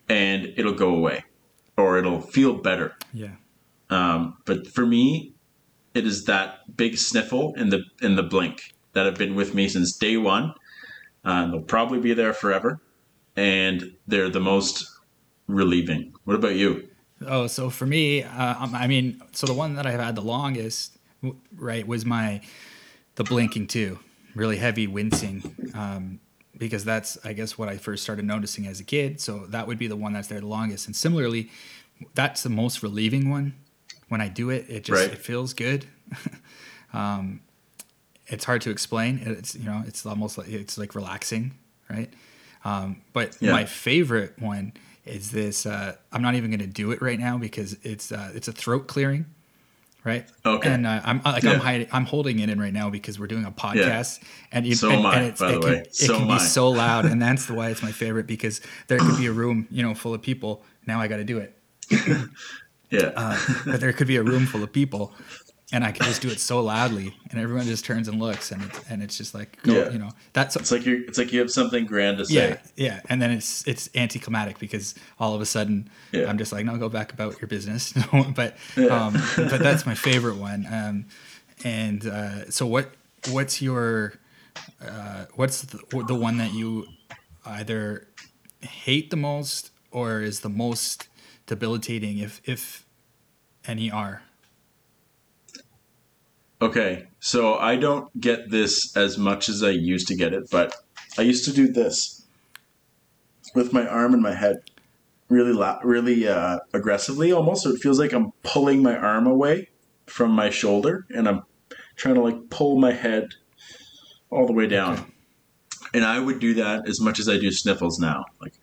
and it'll go away, or it'll feel better. Yeah. Um, but for me, it is that big sniffle and the and the blink that have been with me since day one. Uh, they'll probably be there forever, and they're the most relieving. What about you? Oh, so for me, uh, um, I mean, so the one that I've had the longest, right, was my the blinking too, really heavy wincing, um, because that's I guess what I first started noticing as a kid. So that would be the one that's there the longest, and similarly, that's the most relieving one. When I do it, it just Right. it feels good. um, it's hard to explain. It's you know, it's almost like it's like relaxing, right? Um, but Yeah. my favorite one is this. Uh, I'm not even going to do it right now because it's uh, it's a throat clearing, right? Okay. And uh, I'm like Yeah. I'm hiding, I'm holding it in right now because we're doing a podcast, and you So and, I, and it's, by it the can, it So can be so loud, and that's the why it's my favorite because there could be a room, you know, full of people. Now I got to do it, Yeah, uh, but there could be a room full of people. And I can just do it so loudly, and everyone just turns and looks, and it's, and it's just like, go, Yeah. you know, that's it's like you it's like you have something grand to say. yeah, yeah, and then it's it's anticlimactic because all of a sudden Yeah. I'm just like, no, go back about your business. but um, but that's my favorite one. Um, and uh, so what what's your uh, what's the, the one that you either hate the most or is the most debilitating, if if any are? Okay, so I don't get this as much as I used to get it, but I used to do this with my arm and my head really la- really uh, aggressively almost so it feels like I'm pulling my arm away from my shoulder and I'm trying to like pull my head all the way down. And I would do that as much as I do sniffles now. Like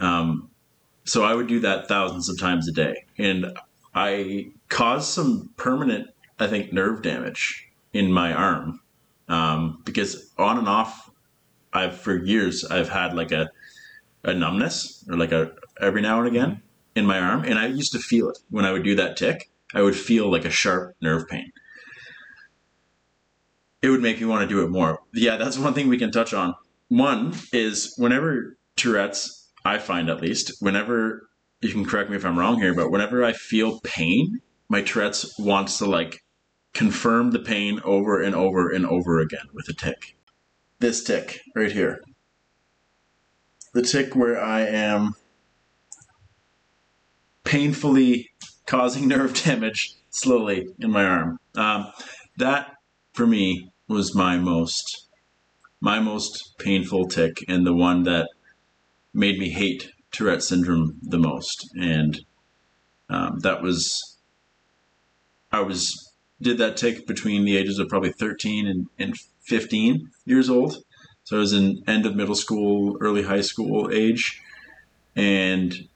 um so I would do that thousands of times a day and I caused some permanent I think nerve damage in my arm um, because on and off, I've for years I've had like a a numbness or like a every now and again in my arm, and I used to feel it when I would do that tic. I would feel like a sharp nerve pain. It would make me want to do it more. Yeah, that's one thing we can touch on. One is whenever Tourette's, I find at least, whenever you can correct me if I'm wrong here, but whenever I feel pain, my Tourette's wants to like confirm the pain over and over and over again with a tic. This tic right here. The tic where I am painfully causing nerve damage slowly in my arm. Um, that for me was my most my most painful tic and the one that made me hate Tourette syndrome the most. And um, that was I was did that tic between the ages of probably 13 and, and 15 years old. So I was in end of middle school, early high school age, and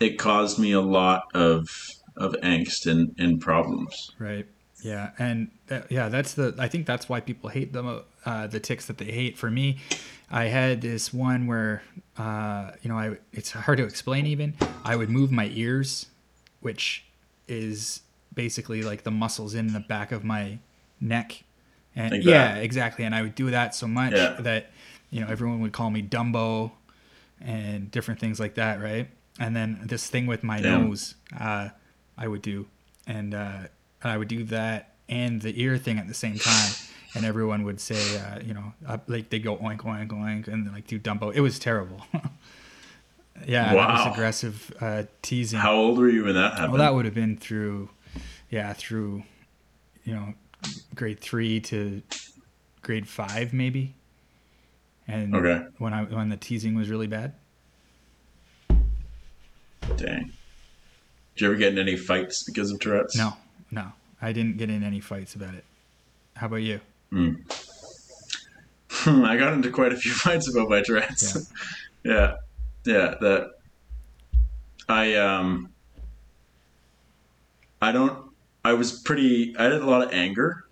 it caused me a lot of of angst and, and problems. Right. Yeah, and that, yeah, that's the. I think that's why people hate the uh, the tics that they hate. For me, I had this one where, uh, you know, I it's hard to explain. Even I would move my ears, which is basically like the muscles in the back of my neck, and Like yeah, exactly. And I would do that so much Yeah. that you know everyone would call me Dumbo, and different things like that, right? And then this thing with my nose, uh, I would do, and uh, I would do that and the ear thing at the same time, and everyone would say, uh, you know, uh, like they go oink oink oink and then like do Dumbo. It was terrible. yeah, that Wow. was aggressive uh, teasing. How old were you when that happened? well, that would have been through, yeah, through, you know, grade three to grade five maybe. And Okay. when I when the teasing was really bad. Dang. Did you ever get in any fights because of Tourette's? No, no, I didn't get in any fights about it. How about you? I got into quite a few fights about my Tourette's. Yeah. yeah. That I um I don't I was pretty I had a lot of anger.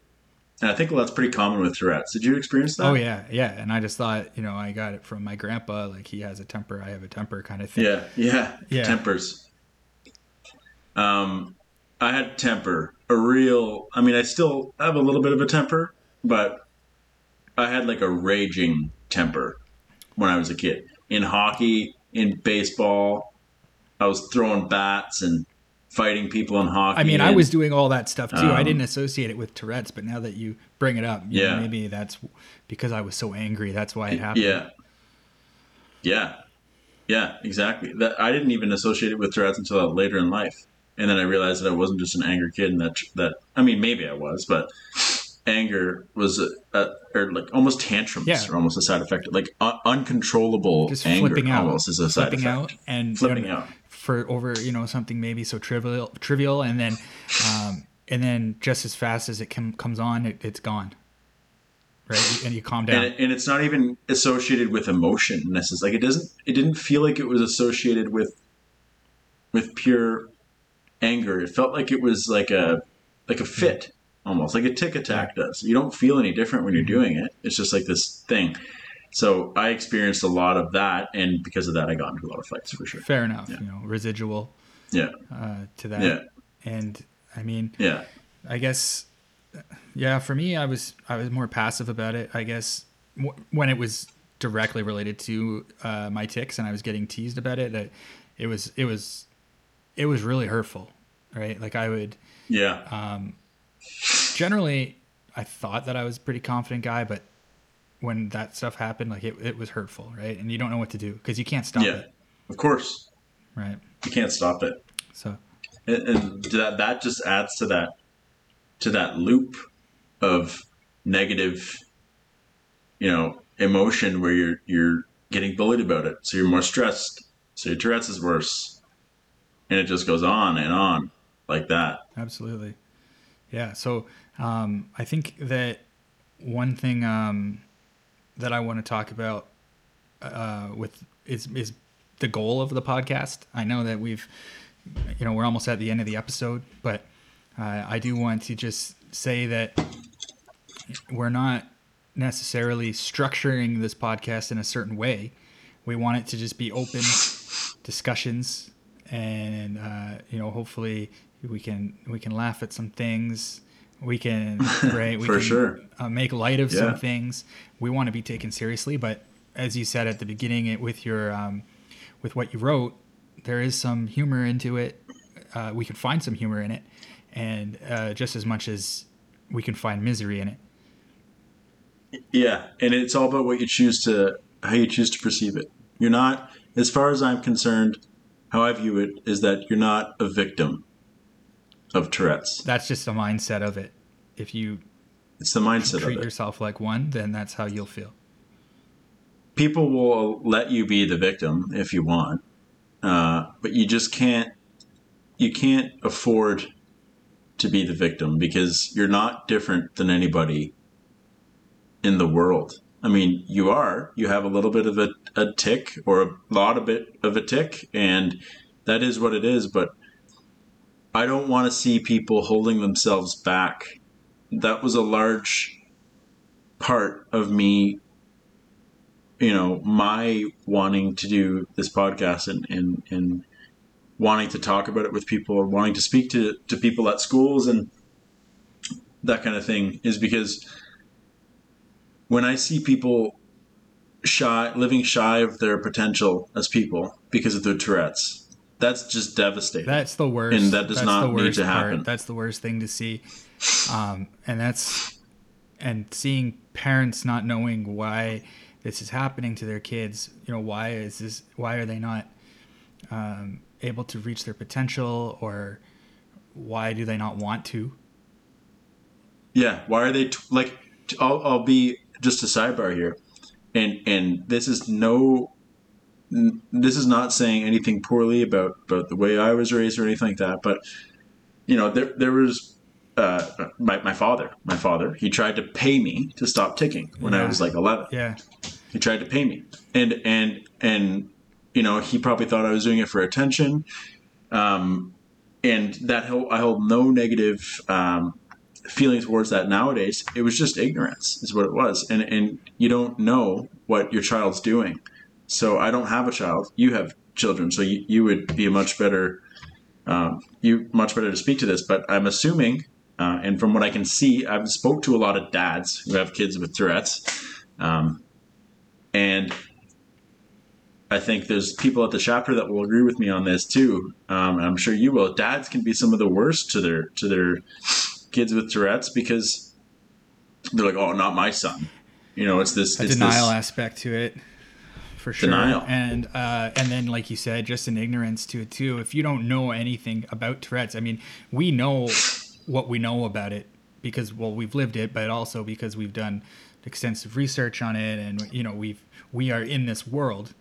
And I think that's pretty common with Tourette's. Did you experience that? Oh yeah, yeah. And I just thought, you know, I got it from my grandpa. Like he has a temper, I have a temper, kind of thing. Yeah, yeah. Yeah. Tempers. Um I had temper. A real I mean I still have a little bit of a temper, but I had like a raging temper when I was a kid. In hockey, in baseball, I was throwing bats and fighting people in hockey. I mean, I was doing all that stuff too. I Um, didn't associate it with Tourette's, but now that you bring it up, you know, Yeah. maybe that's because I was so angry. That's why it happened. Yeah. Yeah. Yeah, exactly. That I didn't even associate it with Tourette's until later in life. And then I realized that I wasn't just an angry kid and that that I mean maybe I was, but anger was a, a or like almost tantrums Yeah. are almost a side effect. Like un- uncontrollable Just anger flipping out, almost is a side flipping effect. out, and Flipping you know, out. For over you know something maybe so trivial, trivial, and then um, and then just as fast as it com- comes on, it, it's gone. Right, and you calm down. And, it, and it's not even associated with emotion necessarily. Like it doesn't. It didn't feel like it was associated with with pure anger. It felt like it was like a like a fit, almost like a tic attack does. You don't feel any different when you're doing it. It's just like this thing. So I experienced a lot of that, and because of that, I got into a lot of fights for sure. Fair enough. Yeah. You know, residual Yeah, uh, to that. yeah, And I mean, yeah, I guess, yeah, for me, I was I was more passive about it. I guess w- when it was directly related to uh, my tics and I was getting teased about it, that it was it was it was really hurtful, right? Like I would yeah. um, generally, I thought that I was a pretty confident guy, but when that stuff happened, like it, it was hurtful, right? And you don't know what to do because you can't stop yeah. it, Of course, right? you can't stop it. So and, and that that just adds to that to that loop of negative you know emotion where you're you're getting bullied about it so you're more stressed so your tourette's is worse and it just goes on and on like that Absolutely. Yeah. So um, I think that one thing um, that I want to talk about uh, with is is the goal of the podcast. I know that we've, you know, we're almost at the end of the episode, but uh, I do want to just say that we're not necessarily structuring this podcast in a certain way. We want it to just be open discussions, and uh, you know, hopefully we can we can laugh at some things. We can right we For can, sure. uh, make light of Yeah. some things. We want to be taken seriously, but as you said at the beginning, it with your um, with what you wrote, there is some humor into it. Uh, we can find some humor in it, and uh, just as much as we can find misery in it. yeah and it's all about what you choose to how you choose to perceive it you're not as far as i'm concerned how I view it is that you're not a victim of Tourette's. That's just a mindset of it. If you It's the mindset of treat it. yourself like one, then that's how you'll feel. People will let you be the victim if you want, uh, but you just can't. You can't afford to be the victim because you're not different than anybody in the world. I mean, you are. You have a little bit of a, a tic or a lot of bit of a tic, and that is what it is. But I don't want to see people holding themselves back. That was a large part of me, you know, my wanting to do this podcast and, and, and wanting to talk about it with people or wanting to speak to, to people at schools and that kind of thing is because when I see people shy, living shy of their potential as people because of their Tourette's, that's just devastating. That's the worst. And that does that's not need to part. happen. That's the worst thing to see. Um, and that's and seeing parents not knowing why this is happening to their kids. You know, why is this? Why are they not um, able to reach their potential, or why do they not want to? Yeah, why are they t- like? T- I'll, I'll be just a sidebar here, and and this is no, this is not saying anything poorly about about the way I was raised or anything like that. But you know, there there was uh, my my father. My father he tried to pay me to stop ticking when I was like eleven. Yeah, He tried to pay me, and and and you know he probably thought I was doing it for attention, um, and that I hold no negative um, feeling towards that nowadays. It was just ignorance, is what it was, and and you don't know what your child's doing. So I don't have a child. You have children, so you, you would be a much better um, you much better to speak to this. But I'm assuming, uh, and from what I can see, I've spoke to a lot of dads who have kids with Tourette's. Um, and I think there's people at the chapter that will agree with me on this too. Um, and I'm sure you will. Dads can be some of the worst to their to their kids with Tourette's because they're like, "Oh, not my son." You know, it's this it's denial this, aspect to it for sure Denial. and uh, and then like you said just an ignorance to it too if you don't know anything about tourette's i mean we know what we know about it because well we've lived it but also because we've done extensive research on it and you know we've we are in this world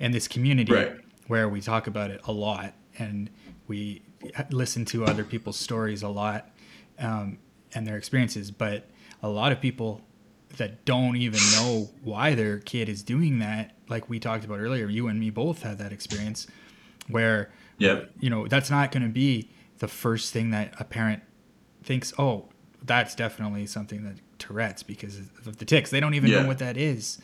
and this community Right. where we talk about it a lot and we listen to other people's stories a lot um, and their experiences but a lot of people that don't even know why their kid is doing that like we talked about earlier you and me both had that experience where Yeah. you know that's not going to be the first thing that a parent thinks oh that's definitely something that tourette's because of the tics they don't even Yeah. know what that is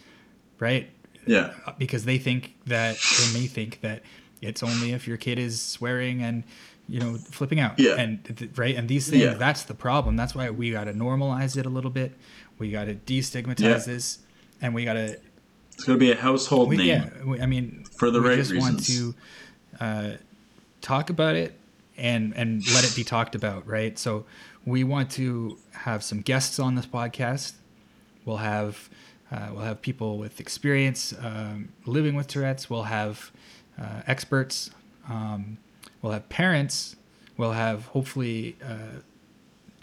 right yeah, uh, because they think that they may think that it's only if your kid is swearing and you know flipping out Yeah. and th- right and these things Yeah. that's the problem that's why we got to normalize it a little bit we got to destigmatize Yeah. this and we got to it's going to be a household we, name. yeah we, i mean For the we right just want to uh, talk about it and and let it be talked about right? So we want to have some guests on this podcast. We'll have uh, we'll have people with experience um, living with tourette's. We'll have uh, experts. Um, we'll have parents. We'll have hopefully uh,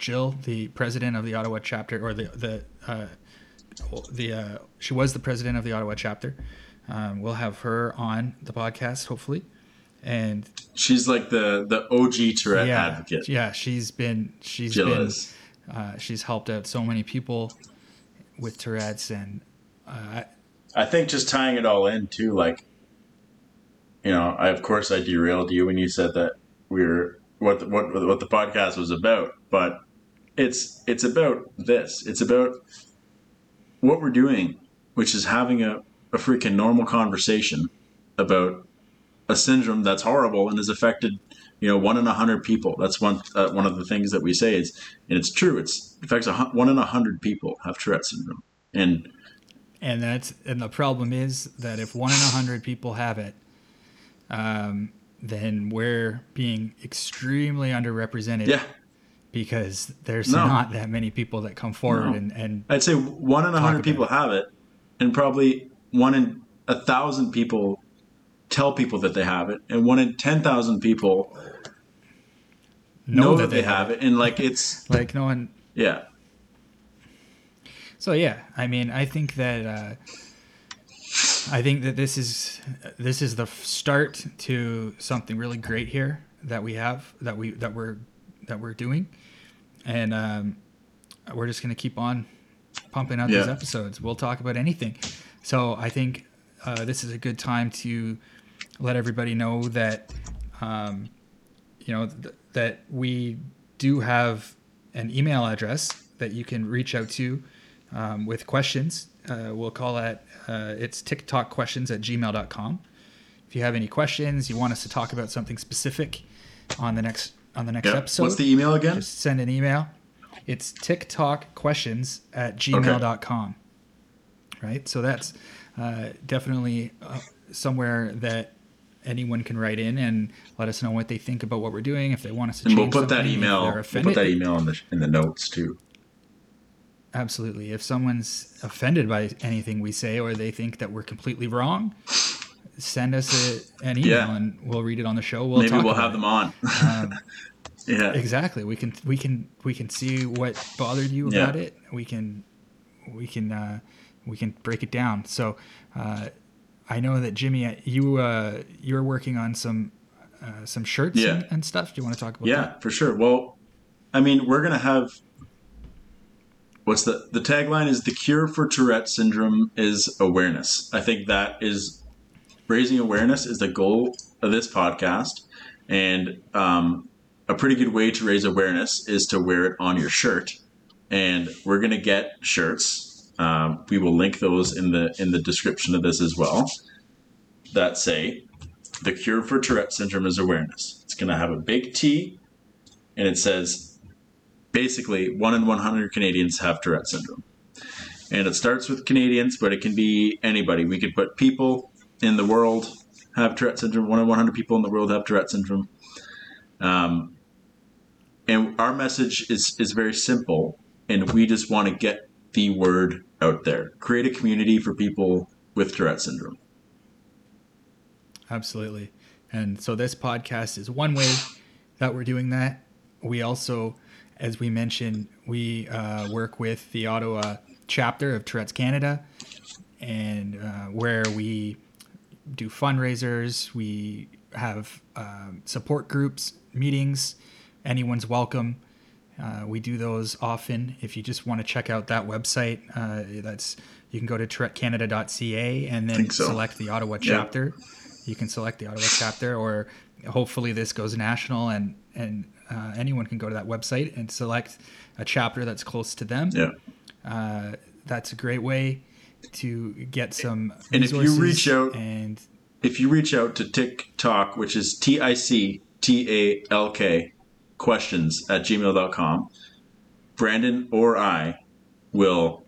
jill the president of the ottawa chapter or the the uh, the uh, she was the president of the Ottawa chapter. Um, we'll have her on the podcast hopefully, and She's like the the OG Tourette yeah, advocate. yeah, she's been she's Jill been is. uh, she's helped out so many people with Tourette's, and uh, I think just tying it all in too, like, you know, I of course I derailed you when you said that we were what the, what what the podcast was about, but it's it's about this. It's about what we're doing, which is having a, a freaking normal conversation about a syndrome that's horrible and has affected you know one in a hundred people. That's one uh, one of the things that we say is, and it's true. It's it affects a, one in a hundred people have Tourette syndrome, and and that's and the problem is that if one in a hundred people have it, um, then we're being extremely underrepresented. yeah. Because there's No. not that many people that come forward No. and and I'd say one in a hundred people it. have it, and probably one in a thousand people tell people that they have it, and one in ten thousand people know, that, they, have it. and like it's like no one. Yeah. So yeah, I mean, I think that uh, I think that this is this is the start to something really great here that we have that we that we're that we're doing, and um, we're just gonna keep on pumping out these episodes. We'll talk about anything. So I think uh, this is a good time to let everybody know that um, you know th- that we do have an email address that you can reach out to um, with questions. Uh, we'll call it uh, it's Tic Talk questions at gmail.com. If you have any questions, you want us to talk about something specific on the next on the next Yeah. episode, What's the email again? just send an email. It's Tic Talk questions at gmail.com. Right? So that's uh, definitely uh, somewhere that anyone can write in and let us know what they think about what we're doing. If they want us to and we'll put that email. We'll put that email in the in the notes too. Absolutely. If someone's offended by anything we say or they think that we're completely wrong, send us a, an email Yeah. and we'll read it on the show. We'll Maybe we'll have it. them on. Um, yeah. exactly. We can we can we can see what bothered you Yeah. about it. We can we can uh, we can break it down. So uh, I know that Jimmy, you uh, you're working on some uh, some shirts Yeah. and, and stuff. Do you want to talk about that? Yeah, that? for sure. Well, I mean, we're gonna have what's the the tagline is the cure for Tourette syndrome is awareness. I think that is raising awareness is the goal of this podcast, and um, a pretty good way to raise awareness is to wear it on your shirt. And we're gonna get shirts. Um, we will link those in the in the description of this as well. That say the cure for Tourette syndrome is awareness. It's going to have a big T, and it says basically one in 100 Canadians have Tourette syndrome. And it starts with Canadians, but it can be anybody. We could put people in the world have Tourette syndrome. One in 100 people in the world have Tourette syndrome. Um, and our message is, is very simple, and we just want to get the word out there. Create a community for people with Tourette syndrome. Absolutely. And so this podcast is one way that we're doing that. We also, as we mentioned, we uh, work with the Ottawa chapter of Tourette's Canada, and uh, where we do fundraisers, we have um, support groups, meetings. Anyone's welcome. Uh, we do those often. If you just want to check out that website, uh, that's you can go to tourettecanada.ca and then so. select the Ottawa Yeah. chapter. You can select the Ottawa chapter, or hopefully this goes national, and and uh, anyone can go to that website and select a chapter that's close to them. Yeah. Uh, that's a great way to get some. And if you reach out- and if you reach out to Tic Talk, which is T I C T A L K questions at gmail.com, Brandon or I will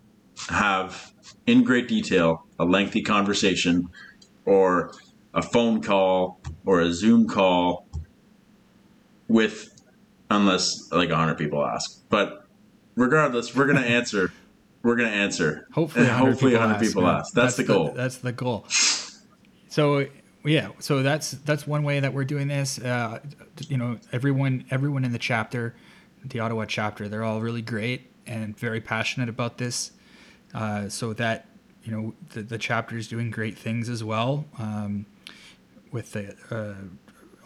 have in great detail a lengthy conversation or a phone call or a Zoom call with, unless like 100 people ask. But regardless, we're going to answer. We're going to answer. hopefully, 100 hopefully people 100 ask, people ask. That's, the goal. that's the goal. So yeah, so that's that's one way that we're doing this. Uh, you know, everyone everyone in the chapter, the Ottawa chapter, they're all really great and very passionate about this. Uh, so that you know the, the chapter is doing great things as well um, with the uh,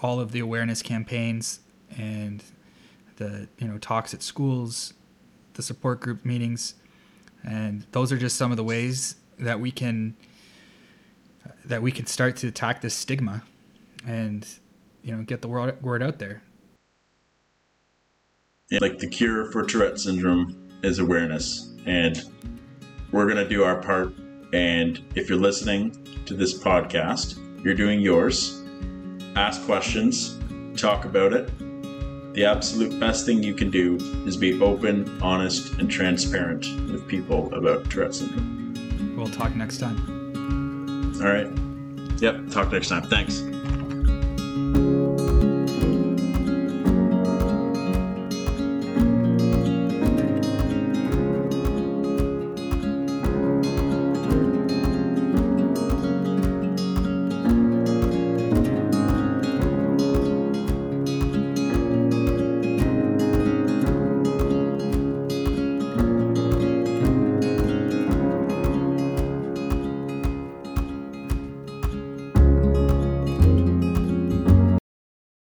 all of the awareness campaigns and the you know talks at schools, the support group meetings, and those are just some of the ways that we can that we can start to attack this stigma and you know get the word, word out there Yeah, like the cure for Tourette syndrome is awareness, and we're gonna do our part. And if you're listening to this podcast, you're doing yours. Ask questions, talk about it. The absolute best thing you can do is be open, honest, and transparent with people about Tourette syndrome. we'll talk next time All right. Yep. Talk next time. Thanks.